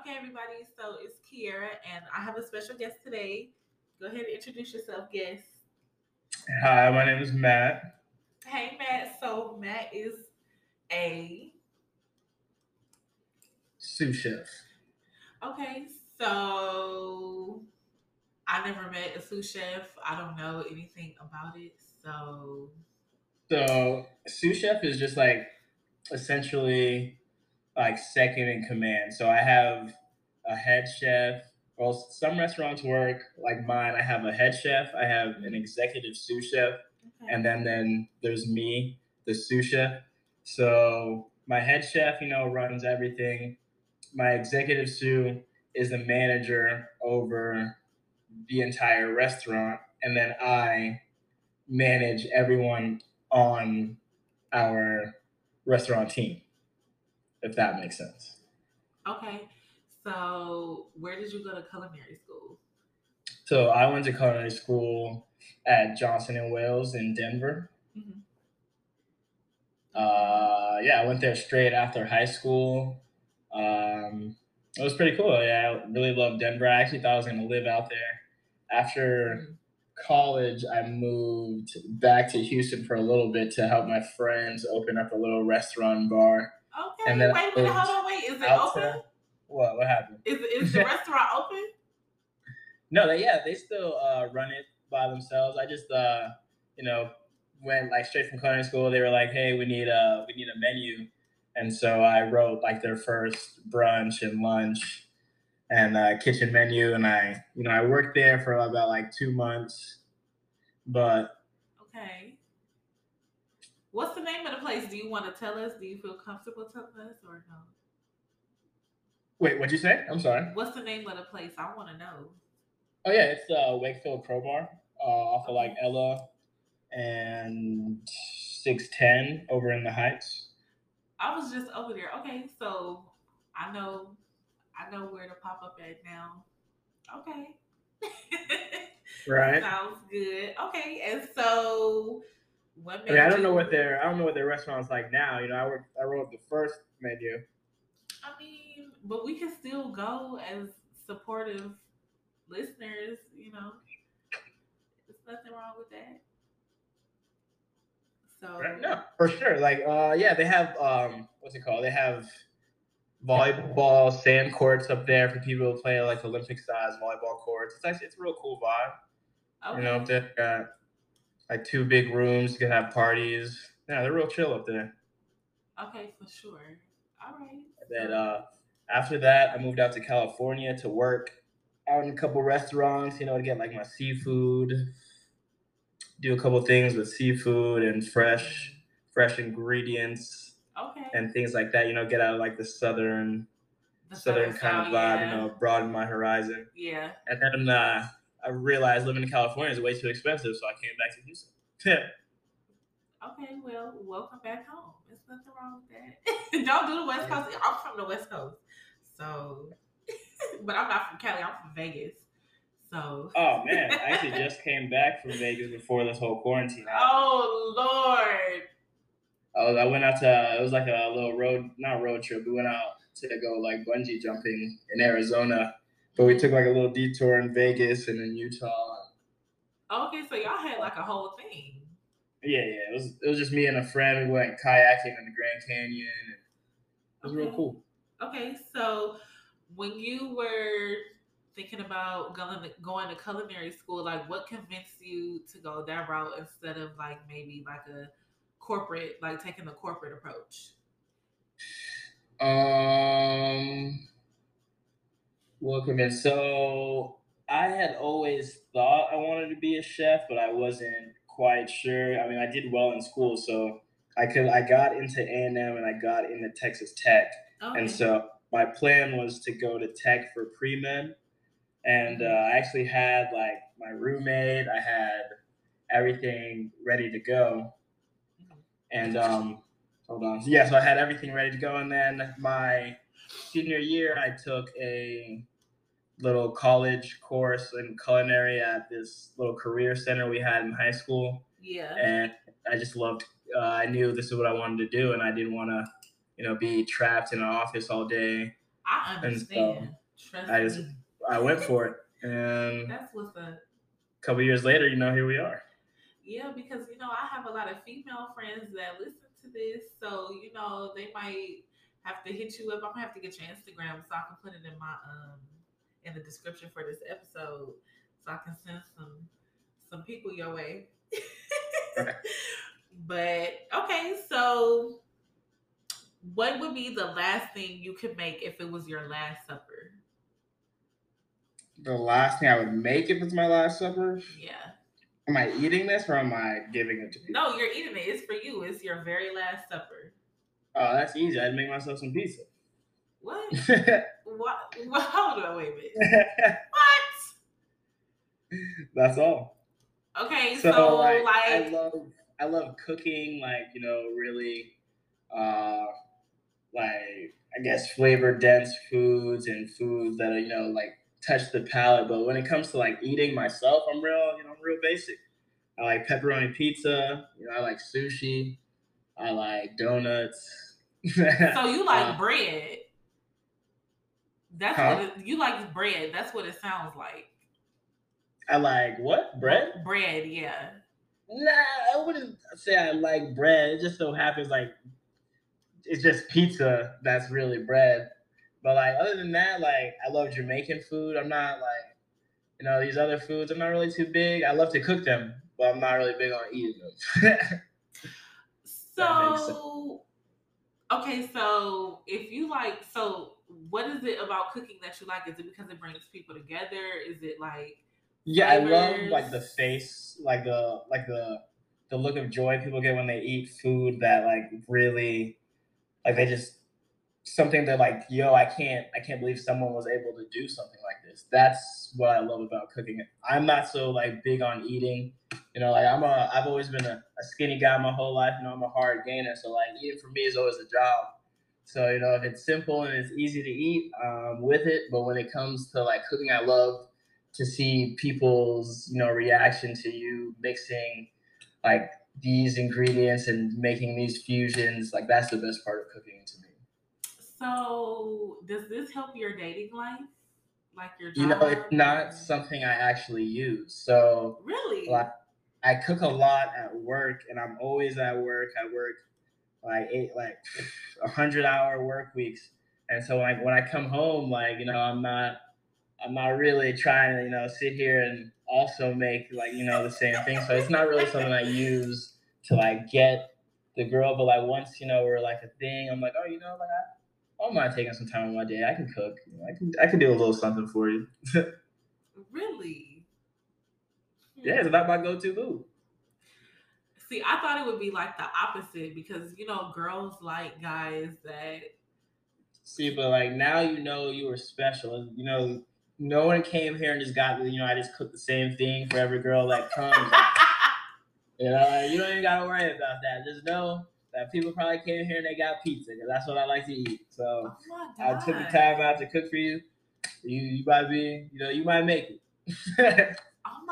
Okay, everybody. So it's Kiera, and I have a special guest today. Go ahead and introduce yourself, guest. Hi, my name is Matt. Hey, Matt. So Matt is a Sous chef. okay. So I never met a sous chef. I don't know anything about it. So So sous chef is just like essentially like second in command. So I have a head chef. Well, some restaurants work like mine. I have a head chef. I have an executive sous chef, okay. and then then there's me, the sous chef. So my head chef, you know, runs everything. My executive sous is the manager over the entire restaurant, and then I manage everyone on our restaurant team, if that makes sense. okay. So where did you go to culinary school? So I went to culinary school at Johnson and Wales in Denver. Mhm. Uh, yeah, I went there straight after high school. Um, it was pretty cool. Yeah, I really loved Denver. I actually thought I was going to live out there. After college, I moved back to Houston for a little bit to help my friends open up a little restaurant bar. Okay. And then wait a minute. Hold on. Wait. Is it open? What? What happened? Is is the restaurant open? No, they yeah, they still uh, run it by themselves. I just uh, you know went like straight from culinary school. They were like, hey, we need a we need a menu, and so I wrote like their first brunch and lunch and uh, kitchen menu, and I you know I worked there for about like two months, but Okay. What's the name of the place? Do you want to tell us? Do you feel comfortable telling us or no? wait, what'd you say? I'm sorry. What's the name of the place? I want to know. Oh yeah, it's uh, Wakefield Crowbar uh, off of like Ella and six ten over in the Heights. I was just over there. Okay, so I know, I know where to pop up at now. Okay. Right. Sounds good. Okay, and so what? I mean, I don't know what their I don't know what their restaurant's like now. You know, I worked I wrote the first menu. I mean, but we can still go as supportive listeners. You know, there's nothing wrong with that. So No, for sure. Like, uh, yeah, they have um, what's it called? They have volleyball sand courts up there for people to play like Olympic size volleyball courts. It's actually it's a real cool vibe. okay. You know, up there got like two big rooms. You can have parties. Yeah, they're real chill up there. Okay, for sure. All right. Then uh, after that, I moved out to California to work out in a couple restaurants. You know, to get like my seafood, do a couple things with seafood and fresh, fresh ingredients Okay. and things like that. You know, get out of like the southern, The southern kind of vibe. yeah. You know, broaden my horizon. Yeah. And then uh, I realized living in California is way too expensive, so I came back to Houston. Okay, well, welcome back home. There's nothing wrong with that. Don't do the West Coast. I'm from the West Coast. So, but I'm not from Cali. I'm from Vegas. So, oh man, I actually just came back from Vegas before this whole quarantine. oh, Lord. I, was, I went out to it was like a little road not road trip. We went out to go like bungee jumping in Arizona, but we took like a little detour in Vegas and in Utah. Okay, so y'all had like a whole thing. Yeah, yeah, it was it was just me and a friend. We went kayaking in the Grand Canyon. And it was real cool. Okay, so when you were thinking about going to, going to culinary school, like what convinced you to go that route instead of like maybe like a corporate, like taking a corporate approach? Um, well, in. So I had always thought I wanted to be a chef, but I wasn't quite sure. I mean, I did well in school, so I could. I got into A and M, and I got into Texas Tech, Okay. and so my plan was to go to Tech for pre med, and uh, I actually had like my roommate. I had everything ready to go, and um, hold on. Yeah, so I had everything ready to go, and then my senior year, I took a little college course in culinary at this little career center we had in high school, yeah. and I just loved. Uh, I knew this is what I wanted to do, and I didn't want to, you know, be trapped in an office all day. I understand. So Trust I just me. I went for it, and that's what's up. A couple years later, you know, here we are. Yeah, because you know I have a lot of female friends that listen to this, so you know they might have to hit you up. I'm gonna have to get your Instagram so I can put it in my um in the description for this episode, so I can send some some people your way. but okay, so what would be the last thing you could make if it was your last supper? The last thing I would make if it's my last supper? Yeah. Am I eating this or am I giving it to people? No, you're eating it. It's for you. It's your very last supper. Oh, that's easy. I'd make myself some pizza. What? what? Hold on, wait a minute. what? That's all. Okay, so, so like, like, I love I love cooking, like you know, really, uh, like I guess flavor dense foods and foods that are you know like touch the palate. But when it comes to like eating myself, I'm real you know I'm real basic. I like pepperoni pizza. You know, I like sushi. I like donuts. so you like uh, bread? That's huh? what it, you like bread. That's what it sounds like. I like what bread? Bread, yeah. Nah, I wouldn't say I like bread. It just so happens like it's just pizza that's really bread. But like other than that, like I love Jamaican food. I'm not like you know these other foods. I'm not really too big. I love to cook them, but I'm not really big on eating them. so okay, so if you like, so what is it about cooking that you like? Is it because it brings people together? Is it like yeah, flavors? I love like the face, like the like the the look of joy people get when they eat food that like really like they just something that like yo i can't i can't believe someone was able to do something like this that's what i love about cooking i'm not so like big on eating you know like i'm a i've always been a, a skinny guy my whole life you know i'm a hard gainer so like eating for me is always a job so you know if it's simple and it's easy to eat um, with it but when it comes to like cooking i love to see people's you know reaction to you mixing like these ingredients and making these fusions like that's the best part of cooking to me. So does this help your dating life? Like your job? you know it's not something i actually use so really? like, i cook a lot at work and i'm always at work i work like eight like a hundred hour work weeks and so like when i come home like you know i'm not i'm not really trying to you know sit here and also make like you know the same thing. So it's not really something I use to like get the girl, but like once you know we're like a thing, I'm like, oh, you know, like I, I don't mind taking some time on my day. I can cook. You know, I can I can do a little something for you. really? Yeah, it's not my go-to food. See, I thought it would be like the opposite because you know girls like guys that. See, but like now you know you were special. You know no one came here and just got you know I just cook the same thing for every girl that comes. you know, you don't even gotta worry about that. Just know that people probably came here and they got pizza because that's what I like to eat. So oh I took the time out to cook for you. You you might be you know you might make it.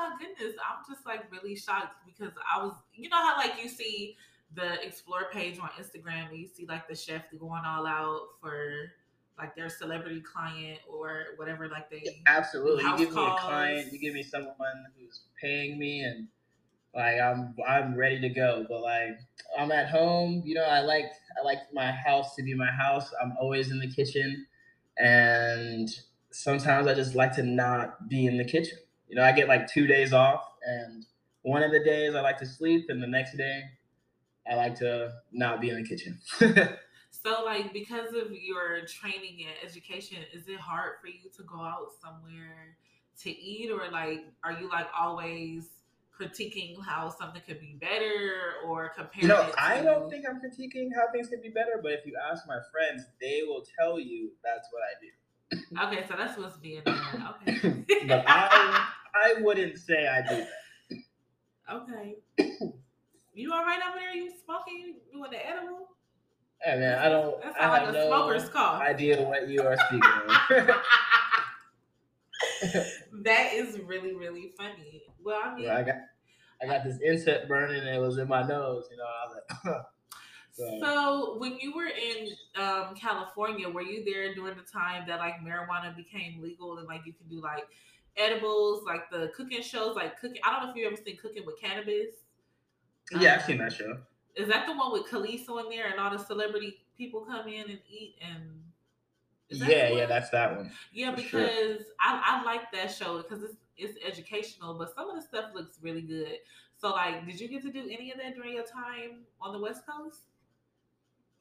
my goodness, I'm just like really shocked because I was you know how like you see the explore page on Instagram and you see like the chef going all out for like their celebrity client or whatever like they yeah, absolutely. You give calls. me a client you give me someone who's paying me and like i'm i'm ready to go but like i'm at home you know i like i like my house to be my house. I'm always in the kitchen and sometimes i just like to not be in the kitchen you know i get like two days off and one of the days i like to sleep and the next day i like to not be in the kitchen So, like, because of your training and education, is it hard for you to go out somewhere to eat, or like, are you like always critiquing how something could be better, or comparing? You know. I don't think I'm critiquing how things could be better, but if you ask my friends, they will tell you that's what I do. Okay, so that's what's being done. Okay, but I, I wouldn't say I do that. Okay. You all right over there? You smoking? You doing the edible? Hey man, I don't. That's I have like a no smoker's cough. idea what you are speaking of. that is really really funny. Well, I mean, I got I got this inset burning and it was in my nose. You know, I was like. So, So when you were in um, California, were you there during the time that like marijuana became legal and like you can do like edibles, like the cooking shows, like cooking? I don't know if you ever seen Cooking with Cannabis. yeah, I've Um, seen that show. Is that the one with Khaleesi in there and all the celebrity people come in and eat and? is that the Yeah, yeah, that's that one. Yeah, For sure. because I, I like that show because it's it's educational, but some of the stuff looks really good. So, like, did you get to do any of that during your time on the West Coast?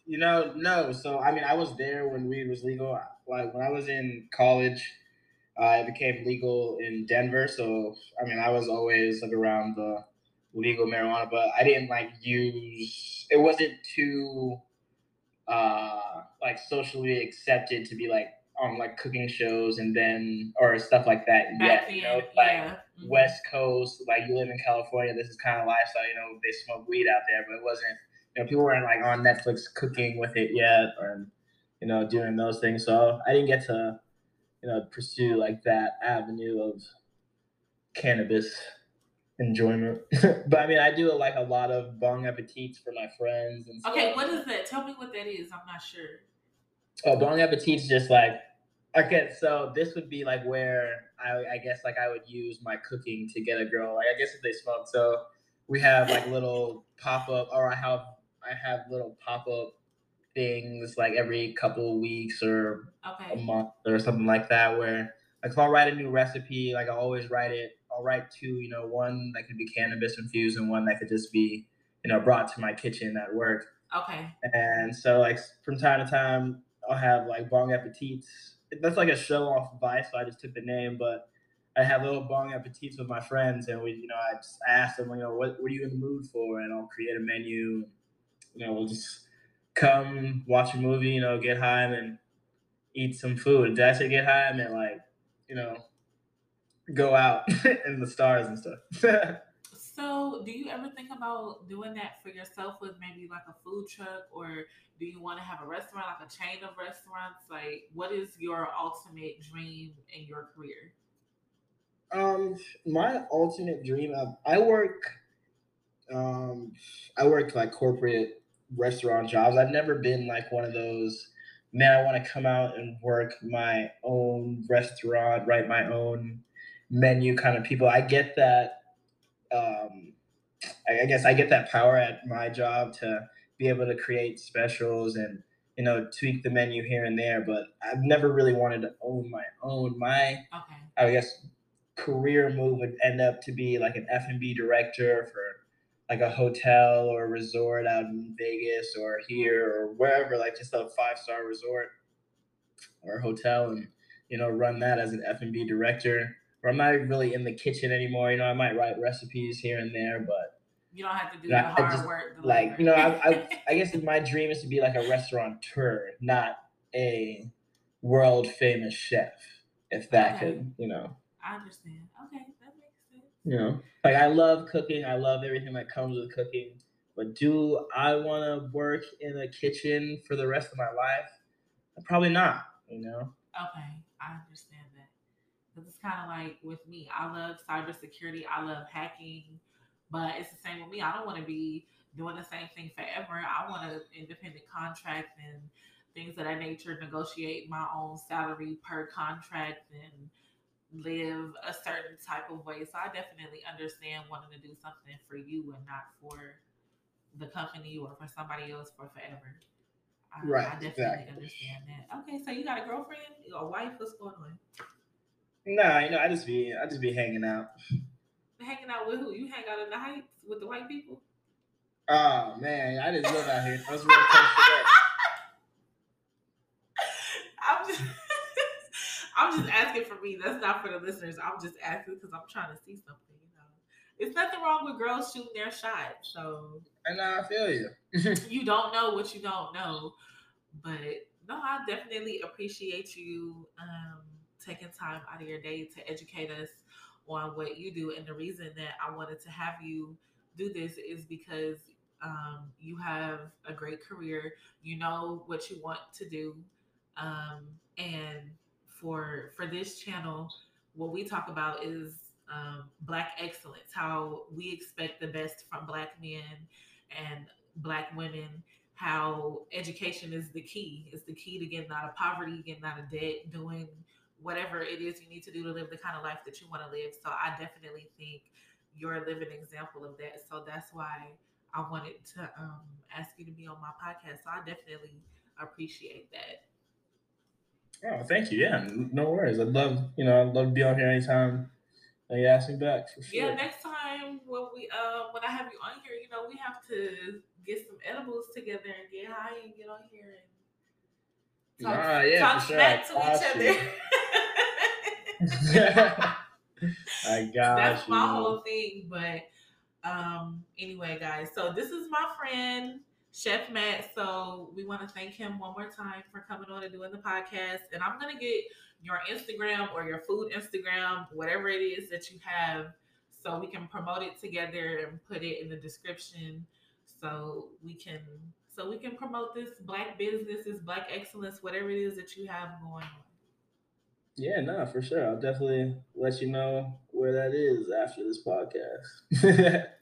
You know, no. So I mean, I was there when weed was legal. Like when I was in college, uh, it became legal in Denver. So I mean, I was always like around the legal marijuana, but I didn't like use. It wasn't too uh like socially accepted to be like on like cooking shows and then or stuff like that Back yet. You know, like yeah. Mhm. West Coast, like you live in California, this is kind of lifestyle. You know, they smoke weed out there, but it wasn't. You know, people weren't like on Netflix cooking with it yet, or you know, doing those things. So I didn't get to, you know, pursue like that avenue of cannabis enjoyment. but I mean, I do like a lot of bong appetits for my friends and stuff. Okay, what is that? Tell me what that is. I'm not sure. Oh, Bong Appetit's just like okay. So this would be like where I, I guess like I would use my cooking to get a girl. Like I guess if they smoke, so we have like little pop up, or I have I have little pop up things like every couple of weeks or a month or something like that. Where like if I write a new recipe, like I always write it. I'll write two. You know, one that could be cannabis infused, and one that could just be you know brought to my kitchen at work. Okay. And so, like from time to time, I'll have like bong appetits. That's like a show off Vice, so I just took the name. But I have little bong appetits with my friends, and we, you know, I just ask them, you know, what what are you in the mood for, and I'll create a menu. You know, we'll just come watch a movie, you know, get high, and then eat some food. Did I say get high? I meant like, you know, go out in the stars and stuff. So, do you ever think about doing that for yourself with maybe like a food truck, or do you want to have a restaurant, like a chain of restaurants? Like, what is your ultimate dream in your career? Um, my ultimate dream. Um, I work. Um, I work like corporate restaurant jobs. I've never been like one of those. Man, I want to come out and work my own restaurant, write my own menu kind of people. I get that. Um, I I guess I get that power at my job to be able to create specials and you know tweak the menu here and there. But I've never really wanted to own my own. My Okay. I guess career move would end up to be like an F and B director for like a hotel or a resort out in Vegas or here or wherever, like just a five star resort or hotel, and you know run that as an F and B director. Or I'm not really in the kitchen anymore. You know, I might write recipes here and there, but You don't have to do Yeah, the hard just, work. like you know, I, I. I guess my dream is to be like a restaurateur, not a world famous chef. If that Okay. could, you know. I understand. Okay, that makes sense. You know like i love cooking. I love everything that comes with cooking. But do i want to work in a kitchen for the rest of my life? Probably not you know? Okay, I understand that. Because it's kind of like with me, I love cybersecurity, I love hacking, but it's the same with me. I don't want to be doing the same thing forever. I want an independent contract and things of that nature, negotiate my own salary per contract and live a certain type of way. So I definitely understand wanting to do something for you and not for the company or for somebody else for forever. I, Right, I definitely exactly. understand that. Okay, so you got a girlfriend, a wife? What's going on? nah you know i just be i just be hanging out Hanging out with who? You hang out in the heights with the white people? oh man i just live out here i was real close to that. I'm just, I'm just asking for me. That's not for the listeners. I'm just asking because I'm trying to see something. You know, it's nothing wrong with girls shooting their shot. So and i feel you you don't know what you don't know. But no, I definitely appreciate you um, taking time out of your day to educate us on what you do. And the reason that I wanted to have you do this is because um, you have a great career. You know what you want to do, um, and for for this channel, what we talk about is um, Black excellence. How we expect the best from Black men and Black women how education is the key. It's the key to getting out of poverty, getting out of debt, doing whatever it is you need to do to live the kind of life that you want to live. So I definitely think you're a living example of that. So that's why I wanted to um, ask you to be on my podcast. So I definitely appreciate that. Oh, thank you. Yeah, no worries. I'd love, you know, I'd love to be on here anytime they ask me back for sure. Yeah, next time when we uh when I have you on here, you know, we have to get some edibles together and get high and get on here and talk, nah, yeah, talk sure. to each other. I got That's you. my whole thing. But um anyway, guys, so this is my friend Chef Matt. So we want to thank him one more time for coming on and doing the podcast. And I'm gonna get your Instagram or your food Instagram, whatever it is that you have, so we can promote it together and put it in the description so we can so we can promote this black business, this black excellence, whatever it is that you have going on. Yeah, no, for sure. I'll definitely let you know where that is after this podcast.